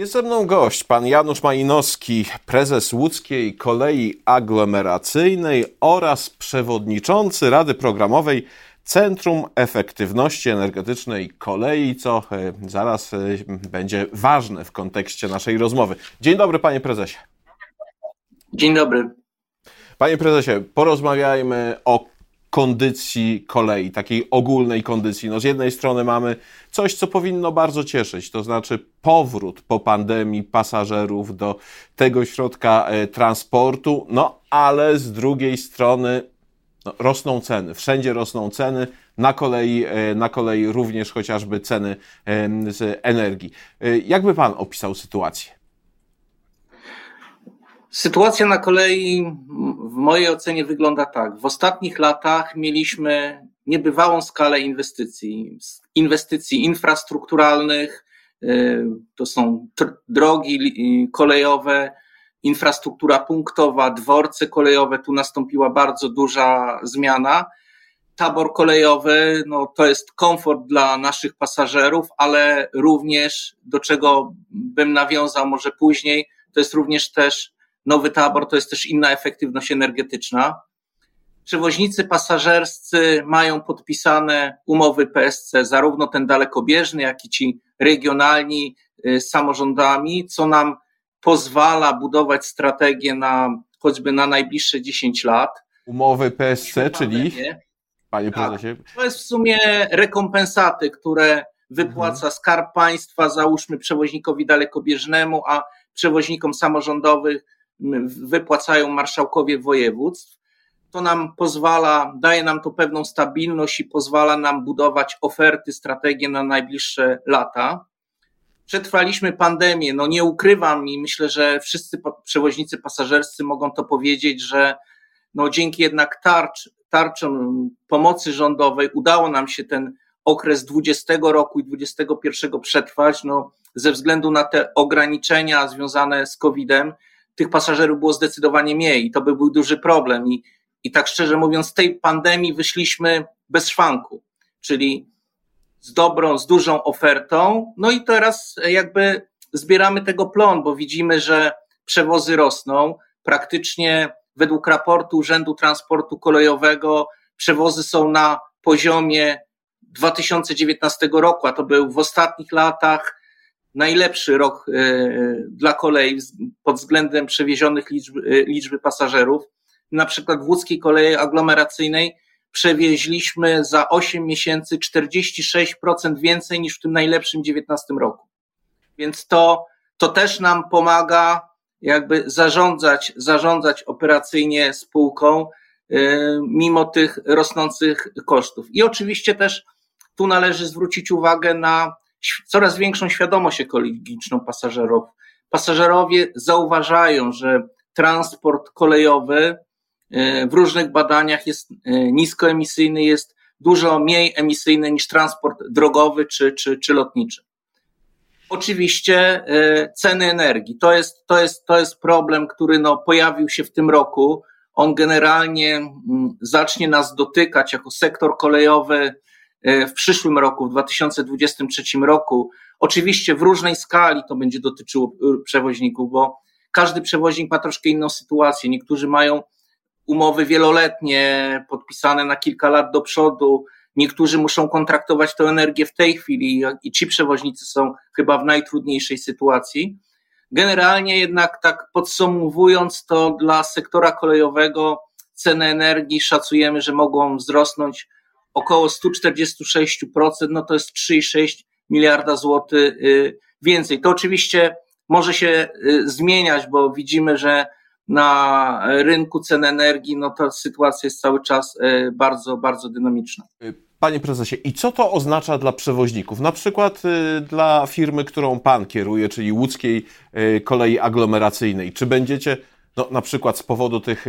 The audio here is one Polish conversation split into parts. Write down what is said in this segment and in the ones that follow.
Jest ze mną gość, pan Janusz Majinowski, prezes łódzkiej kolei aglomeracyjnej oraz przewodniczący Rady Programowej Centrum Efektywności Energetycznej Kolei, co e, zaraz e, będzie ważne w kontekście naszej rozmowy. Dzień dobry, panie prezesie. Dzień dobry. Panie prezesie, porozmawiajmy o kondycji kolei, takiej ogólnej kondycji. No z jednej strony mamy coś, co powinno bardzo cieszyć, to znaczy powrót po pandemii pasażerów do tego środka e, transportu, no ale z drugiej strony no, rosną ceny, wszędzie rosną ceny, na kolei, e, na kolei również chociażby ceny z energii. E, jakby Pan opisał sytuację? Sytuacja na kolei w mojej ocenie wygląda tak. W ostatnich latach mieliśmy niebywałą skalę inwestycji, inwestycji infrastrukturalnych, y, to są drogi kolejowe, infrastruktura punktowa, dworce kolejowe, tu nastąpiła bardzo duża zmiana. Tabor kolejowy, no to jest komfort dla naszych pasażerów, ale również, do czego bym nawiązał może później, to jest również też nowy tabor, to jest też inna efektywność energetyczna. Przewoźnicy pasażerscy mają podpisane umowy PSC, zarówno ten dalekobieżny, jak i ci regionalni y, z samorządami, co nam pozwala budować strategię na choćby na najbliższe 10 lat. Umowy PSC, czyli? Panie tak, prezesie. To jest w sumie rekompensaty, które wypłaca mhm. Skarb Państwa, załóżmy przewoźnikowi dalekobieżnemu, a przewoźnikom samorządowych wypłacają marszałkowie województw. To nam pozwala, daje nam to pewną stabilność i pozwala nam budować oferty, strategie na najbliższe lata. Przetrwaliśmy pandemię, no nie ukrywam i myślę, że wszyscy przewoźnicy pasażerscy mogą to powiedzieć, że no dzięki jednak tarcz, tarczom pomocy rządowej udało nam się ten okres 20 roku i 21 przetrwać, no ze względu na te ograniczenia związane z COVID-em, tych pasażerów było zdecydowanie mniej i to by był duży problem. I, i tak szczerze mówiąc, z tej pandemii wyszliśmy bez szwanku, czyli z dobrą, z dużą ofertą. No i teraz jakby zbieramy tego plon, bo widzimy, że przewozy rosną. Praktycznie według raportu Urzędu Transportu Kolejowego przewozy są na poziomie 2019 roku, a to był w ostatnich latach najlepszy rok e, dla kolei pod względem przewiezionych liczby, e, liczby pasażerów. Na przykład w łódzkiej kolei aglomeracyjnej przewieźliśmy za 8 miesięcy 46% więcej niż w tym najlepszym 19 roku. Więc to, to też nam pomaga jakby zarządzać, zarządzać operacyjnie spółką, e, mimo tych rosnących kosztów. I oczywiście też tu należy zwrócić uwagę na coraz większą świadomość ekologiczną pasażerów. Pasażerowie zauważają, że transport kolejowy e, w różnych badaniach jest e, niskoemisyjny, jest dużo mniej emisyjny niż transport drogowy czy, czy, czy lotniczy. Oczywiście e, ceny energii. To jest, to jest, to jest problem, który no, pojawił się w tym roku. On generalnie mm, zacznie nas dotykać jako sektor kolejowy w przyszłym roku, w 2023 roku. Oczywiście w różnej skali to będzie dotyczyło e, przewoźników, bo każdy przewoźnik ma troszkę inną sytuację. Niektórzy mają umowy wieloletnie, podpisane na kilka lat do przodu. Niektórzy muszą kontraktować tę energię w tej chwili i ci przewoźnicy są chyba w najtrudniejszej sytuacji. Generalnie jednak tak podsumowując, to dla sektora kolejowego ceny energii szacujemy, że mogą wzrosnąć około 146%, no to jest 3,6 miliarda złotych y, więcej. To oczywiście może się y, zmieniać, bo widzimy, że na rynku cen energii, no to sytuacja jest cały czas y, bardzo, bardzo dynamiczna. Panie prezesie, i co to oznacza dla przewoźników? Na przykład dla firmy, którą pan kieruje, czyli łódzkiej kolei aglomeracyjnej. Czy będziecie, no, na przykład z powodu tych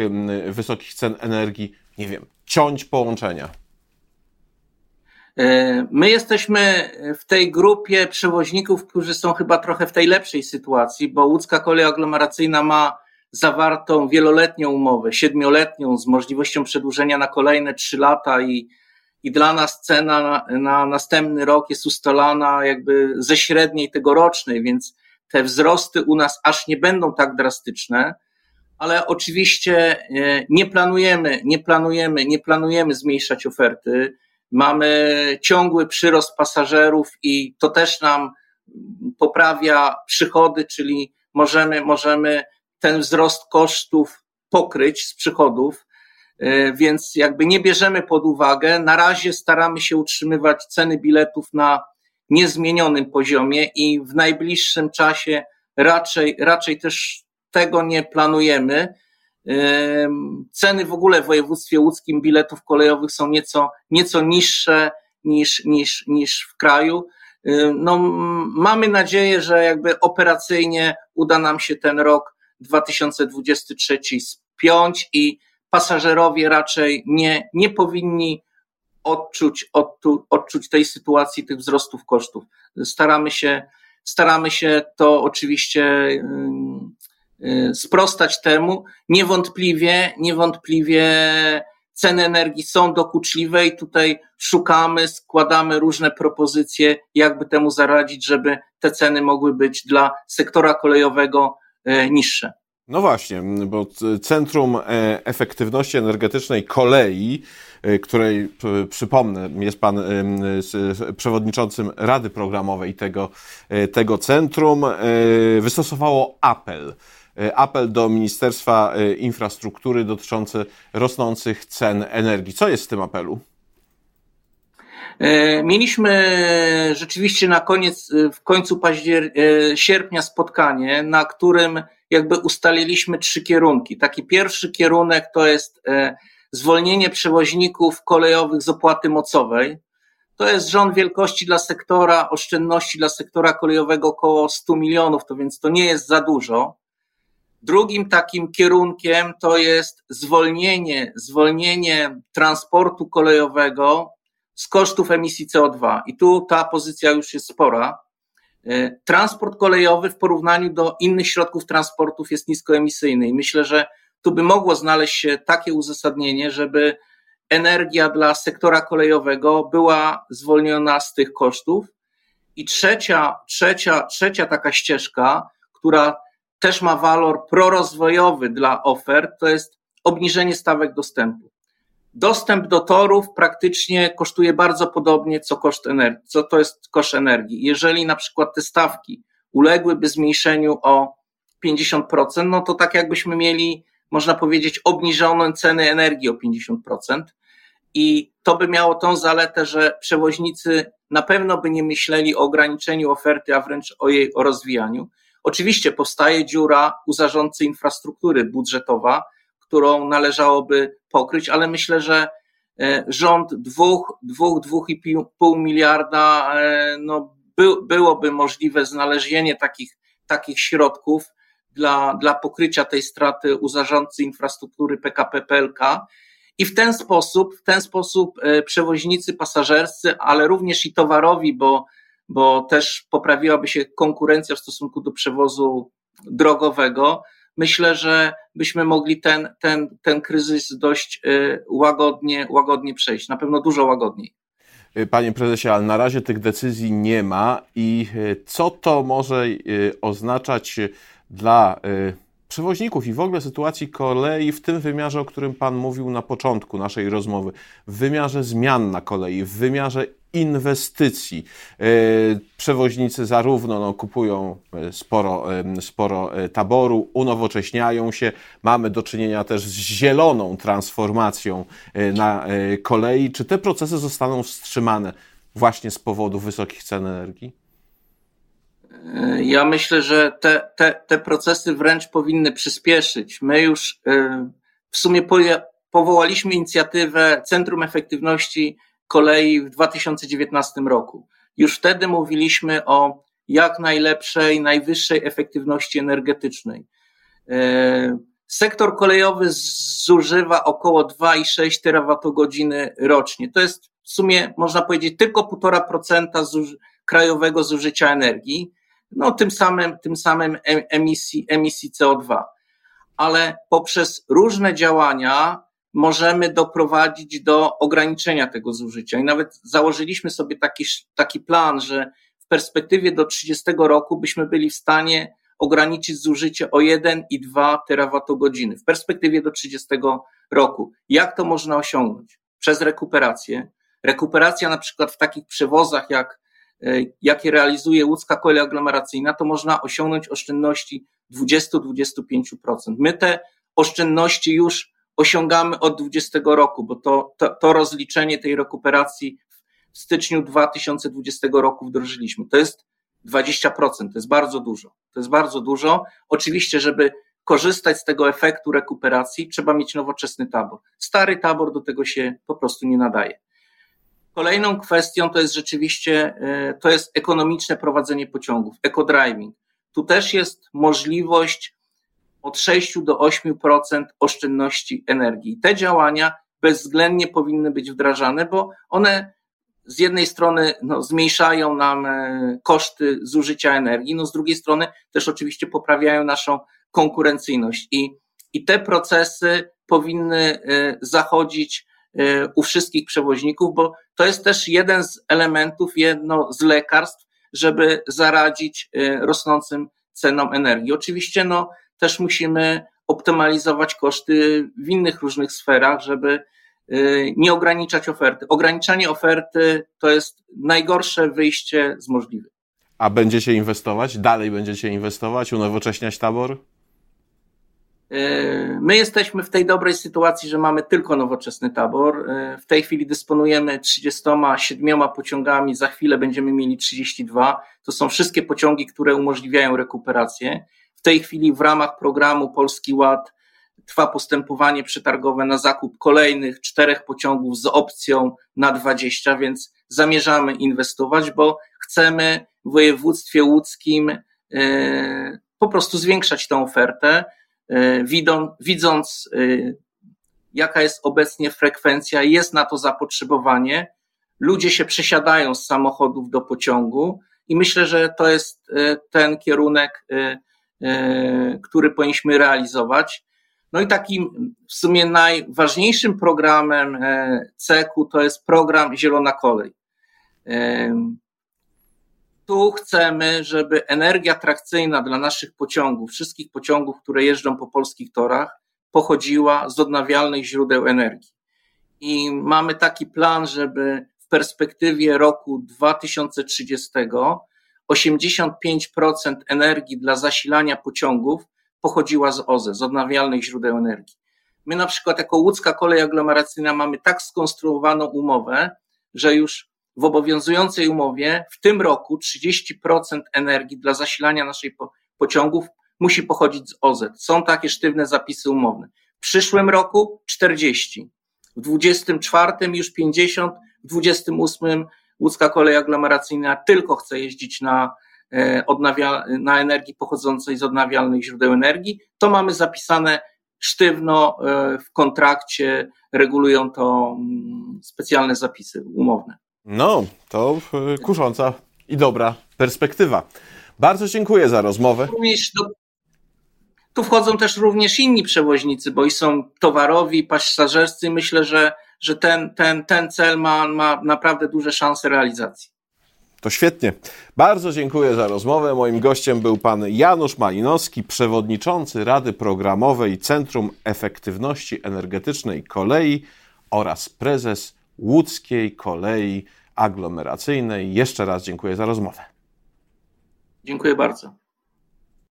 wysokich cen energii, nie wiem, ciąć połączenia? E, my jesteśmy w tej grupie przewoźników, którzy są chyba trochę w tej lepszej sytuacji, bo łódzka kolej aglomeracyjna ma zawartą wieloletnią umowę, siedmioletnią z możliwością przedłużenia na kolejne trzy lata i, i dla nas cena na, na następny rok jest ustalana jakby ze średniej tegorocznej, więc te wzrosty u nas aż nie będą tak drastyczne, ale oczywiście e, nie planujemy, nie planujemy, nie planujemy zmniejszać oferty. Mamy ciągły przyrost pasażerów i to też nam poprawia przychody, czyli możemy, możemy ten wzrost kosztów pokryć z przychodów, e, więc jakby nie bierzemy pod uwagę. Na razie staramy się utrzymywać ceny biletów na niezmienionym poziomie i w najbliższym czasie raczej, raczej też tego nie planujemy. Ceny w ogóle w województwie łódzkim biletów kolejowych są nieco, nieco niższe niż, niż, niż w kraju. No, mamy nadzieję, że jakby operacyjnie uda nam się ten rok 2023 spiąć i pasażerowie raczej nie, nie powinni odczuć, odczuć, odczuć tej sytuacji, tych wzrostów kosztów. Staramy się, staramy się to oczywiście sprostać temu. Niewątpliwie, niewątpliwie ceny energii są dokuczliwe i tutaj szukamy, składamy różne propozycje, jakby temu zaradzić, żeby te ceny mogły być dla sektora kolejowego y, niższe. No właśnie, bo Centrum e, Efektywności Energetycznej Kolei, e, której przypomnę, jest pan przewodniczącym Rady Programowej tego, e, tego centrum, wystosowało apel E, apel do Ministerstwa e, Infrastruktury dotyczący rosnących cen energii. Co jest w tym apelu? E, mieliśmy rzeczywiście na koniec, w końcu paździer sierpnia spotkanie, na którym jakby ustaliliśmy trzy kierunki. Taki pierwszy kierunek to jest zwolnienie przewoźników kolejowych z opłaty mocowej. To jest rząd wielkości dla sektora, oszczędności dla sektora kolejowego około 100 milionów, to więc to nie jest za dużo. Drugim takim kierunkiem to jest zwolnienie, zwolnienie transportu kolejowego z kosztów emisji CO2. I tu ta pozycja już jest spora. E, transport kolejowy w porównaniu do innych środków transportów jest niskoemisyjny i myślę, że tu by mogło znaleźć się takie uzasadnienie, żeby energia dla sektora kolejowego była zwolniona z tych kosztów. I trzecia, trzecia, trzecia taka ścieżka, która też ma walor prorozwojowy dla ofert, to jest obniżenie stawek dostępu. Dostęp do torów praktycznie kosztuje bardzo podobnie, co koszt energii, co to jest koszt energii. Jeżeli na przykład te stawki uległyby zmniejszeniu o 50%, no to tak jakbyśmy mieli, można powiedzieć, obniżoną cenę energii o 50%. I to by miało tą zaletę, że przewoźnicy na pewno by nie myśleli o ograniczeniu oferty, a wręcz o jej o rozwijaniu. Oczywiście powstaje dziura u zarządcy infrastruktury budżetowa, którą należałoby pokryć, ale myślę, że e, rząd dwóch, dwóch, dwóch i pół miliarda, e, no, by, byłoby możliwe znalezienie takich, takich środków dla, dla pokrycia tej straty u zarządcy infrastruktury PKP PLK. I w ten sposób, w ten sposób e, przewoźnicy pasażerscy, ale również i towarowi, bo bo też poprawiłaby się konkurencja w stosunku do przewozu drogowego. Myślę, że byśmy mogli ten, ten, ten kryzys dość y, łagodnie, łagodnie przejść, na pewno dużo łagodniej. Y, panie prezesie, ale na razie tych decyzji nie ma i y, co to może oznaczać dla przewoźników i w ogóle sytuacji kolei w tym wymiarze, o którym Pan mówił na początku naszej rozmowy, w wymiarze zmian na kolei, w wymiarze inwestycji. E, przewoźnicy zarówno no, kupują e, sporo, sporo e, taboru, unowocześniają się. Mamy do czynienia też z zieloną transformacją na kolei. Czy te procesy zostaną wstrzymane właśnie z powodu wysokich cen energii? Ja myślę, że te, te, te procesy wręcz powinny przyspieszyć. My już w sumie powołaliśmy inicjatywę Centrum Efektywności kolei w 2019 roku. Już wtedy mówiliśmy o jak najlepszej, najwyższej efektywności energetycznej. E, sektor kolejowy zużywa około 2,6 terawatogodziny rocznie. To jest w sumie, można powiedzieć, tylko 1,5% krajowego zużycia energii, no tym samym, tym samym emisji, emisji CO2. Ale poprzez różne działania możemy doprowadzić do ograniczenia tego zużycia. I nawet założyliśmy sobie taki, taki plan, że w perspektywie do 30 roku byśmy byli w stanie ograniczyć zużycie o 1,2 terawatogodziny w perspektywie do 30 roku. Jak to można osiągnąć? Przez rekuperację. Rekuperacja na przykład w takich przewozach, jak, e, jakie realizuje łódzka kolej aglomeracyjna, to można osiągnąć oszczędności 20-25%. My te oszczędności już osiągamy od 20 roku, bo to, to, to rozliczenie tej rekuperacji w styczniu 2020 roku wdrożyliśmy. To jest 20%, to jest bardzo dużo. To jest bardzo dużo. Oczywiście, żeby korzystać z tego efektu rekuperacji, trzeba mieć nowoczesny tabor. Stary tabor do tego się po prostu nie nadaje. Kolejną kwestią to jest rzeczywiście, e, to jest ekonomiczne prowadzenie pociągów, eco-driving. Tu też jest możliwość od 6 do 8% oszczędności energii. Te działania bezwzględnie powinny być wdrażane, bo one z jednej strony no, zmniejszają nam e, koszty zużycia energii, no z drugiej strony też oczywiście poprawiają naszą konkurencyjność i, i te procesy powinny e, zachodzić e, u wszystkich przewoźników, bo to jest też jeden z elementów, jedno z lekarstw, żeby zaradzić rosnącym cenom energii. Oczywiście no, też musimy optymalizować koszty w innych różnych sferach, żeby y, nie ograniczać oferty. Ograniczanie oferty to jest najgorsze wyjście z możliwych. A będziecie inwestować? Dalej będziecie inwestować, unowocześniać tabor? Y, my jesteśmy w tej dobrej sytuacji, że mamy tylko nowoczesny tabor. Y, w tej chwili dysponujemy 37 pociągami, za chwilę będziemy mieli 32. To są wszystkie pociągi, które umożliwiają rekuperację. W tej chwili w ramach programu Polski Ład trwa postępowanie przetargowe na zakup kolejnych czterech pociągów z opcją na 20, więc zamierzamy inwestować, bo chcemy w województwie łódzkim e, po prostu zwiększać tę ofertę, e, widząc e, jaka jest obecnie frekwencja, jest na to zapotrzebowanie. Ludzie się przesiadają z samochodów do pociągu i myślę, że to jest ten kierunek, który powinniśmy realizować. No i takim w sumie najważniejszym programem e, CEK-u to jest program Zielona Kolej. E, tu chcemy, żeby energia trakcyjna dla naszych pociągów, wszystkich pociągów, które jeżdżą po polskich torach, pochodziła z odnawialnych źródeł energii. I mamy taki plan, żeby w perspektywie roku 2030 85% energii dla zasilania pociągów pochodziła z OZE, z odnawialnych źródeł energii. My na przykład jako łódzka kolej aglomeracyjna mamy tak skonstruowaną umowę, że już w obowiązującej umowie w tym roku 30% energii dla zasilania naszych pociągów musi pochodzić z OZE. Są takie sztywne zapisy umowne. W przyszłym roku 40, w 24 już 50, w 28 łódzka kolej aglomeracyjna tylko chce jeździć na, e, odnawia, na energii pochodzącej z odnawialnych źródeł energii, to mamy zapisane sztywno e, w kontrakcie, regulują to mm, specjalne zapisy umowne. No, to e, kusząca i dobra perspektywa. Bardzo dziękuję za rozmowę. Tu wchodzą też również inni przewoźnicy, bo i są towarowi, pasażerscy. Myślę, że że ten, ten, ten cel ma, ma naprawdę duże szanse realizacji. To świetnie. Bardzo dziękuję za rozmowę. Moim gościem był pan Janusz Malinowski, przewodniczący Rady Programowej Centrum Efektywności Energetycznej Kolei oraz prezes Łódzkiej Kolei Aglomeracyjnej. Jeszcze raz dziękuję za rozmowę. Dziękuję bardzo.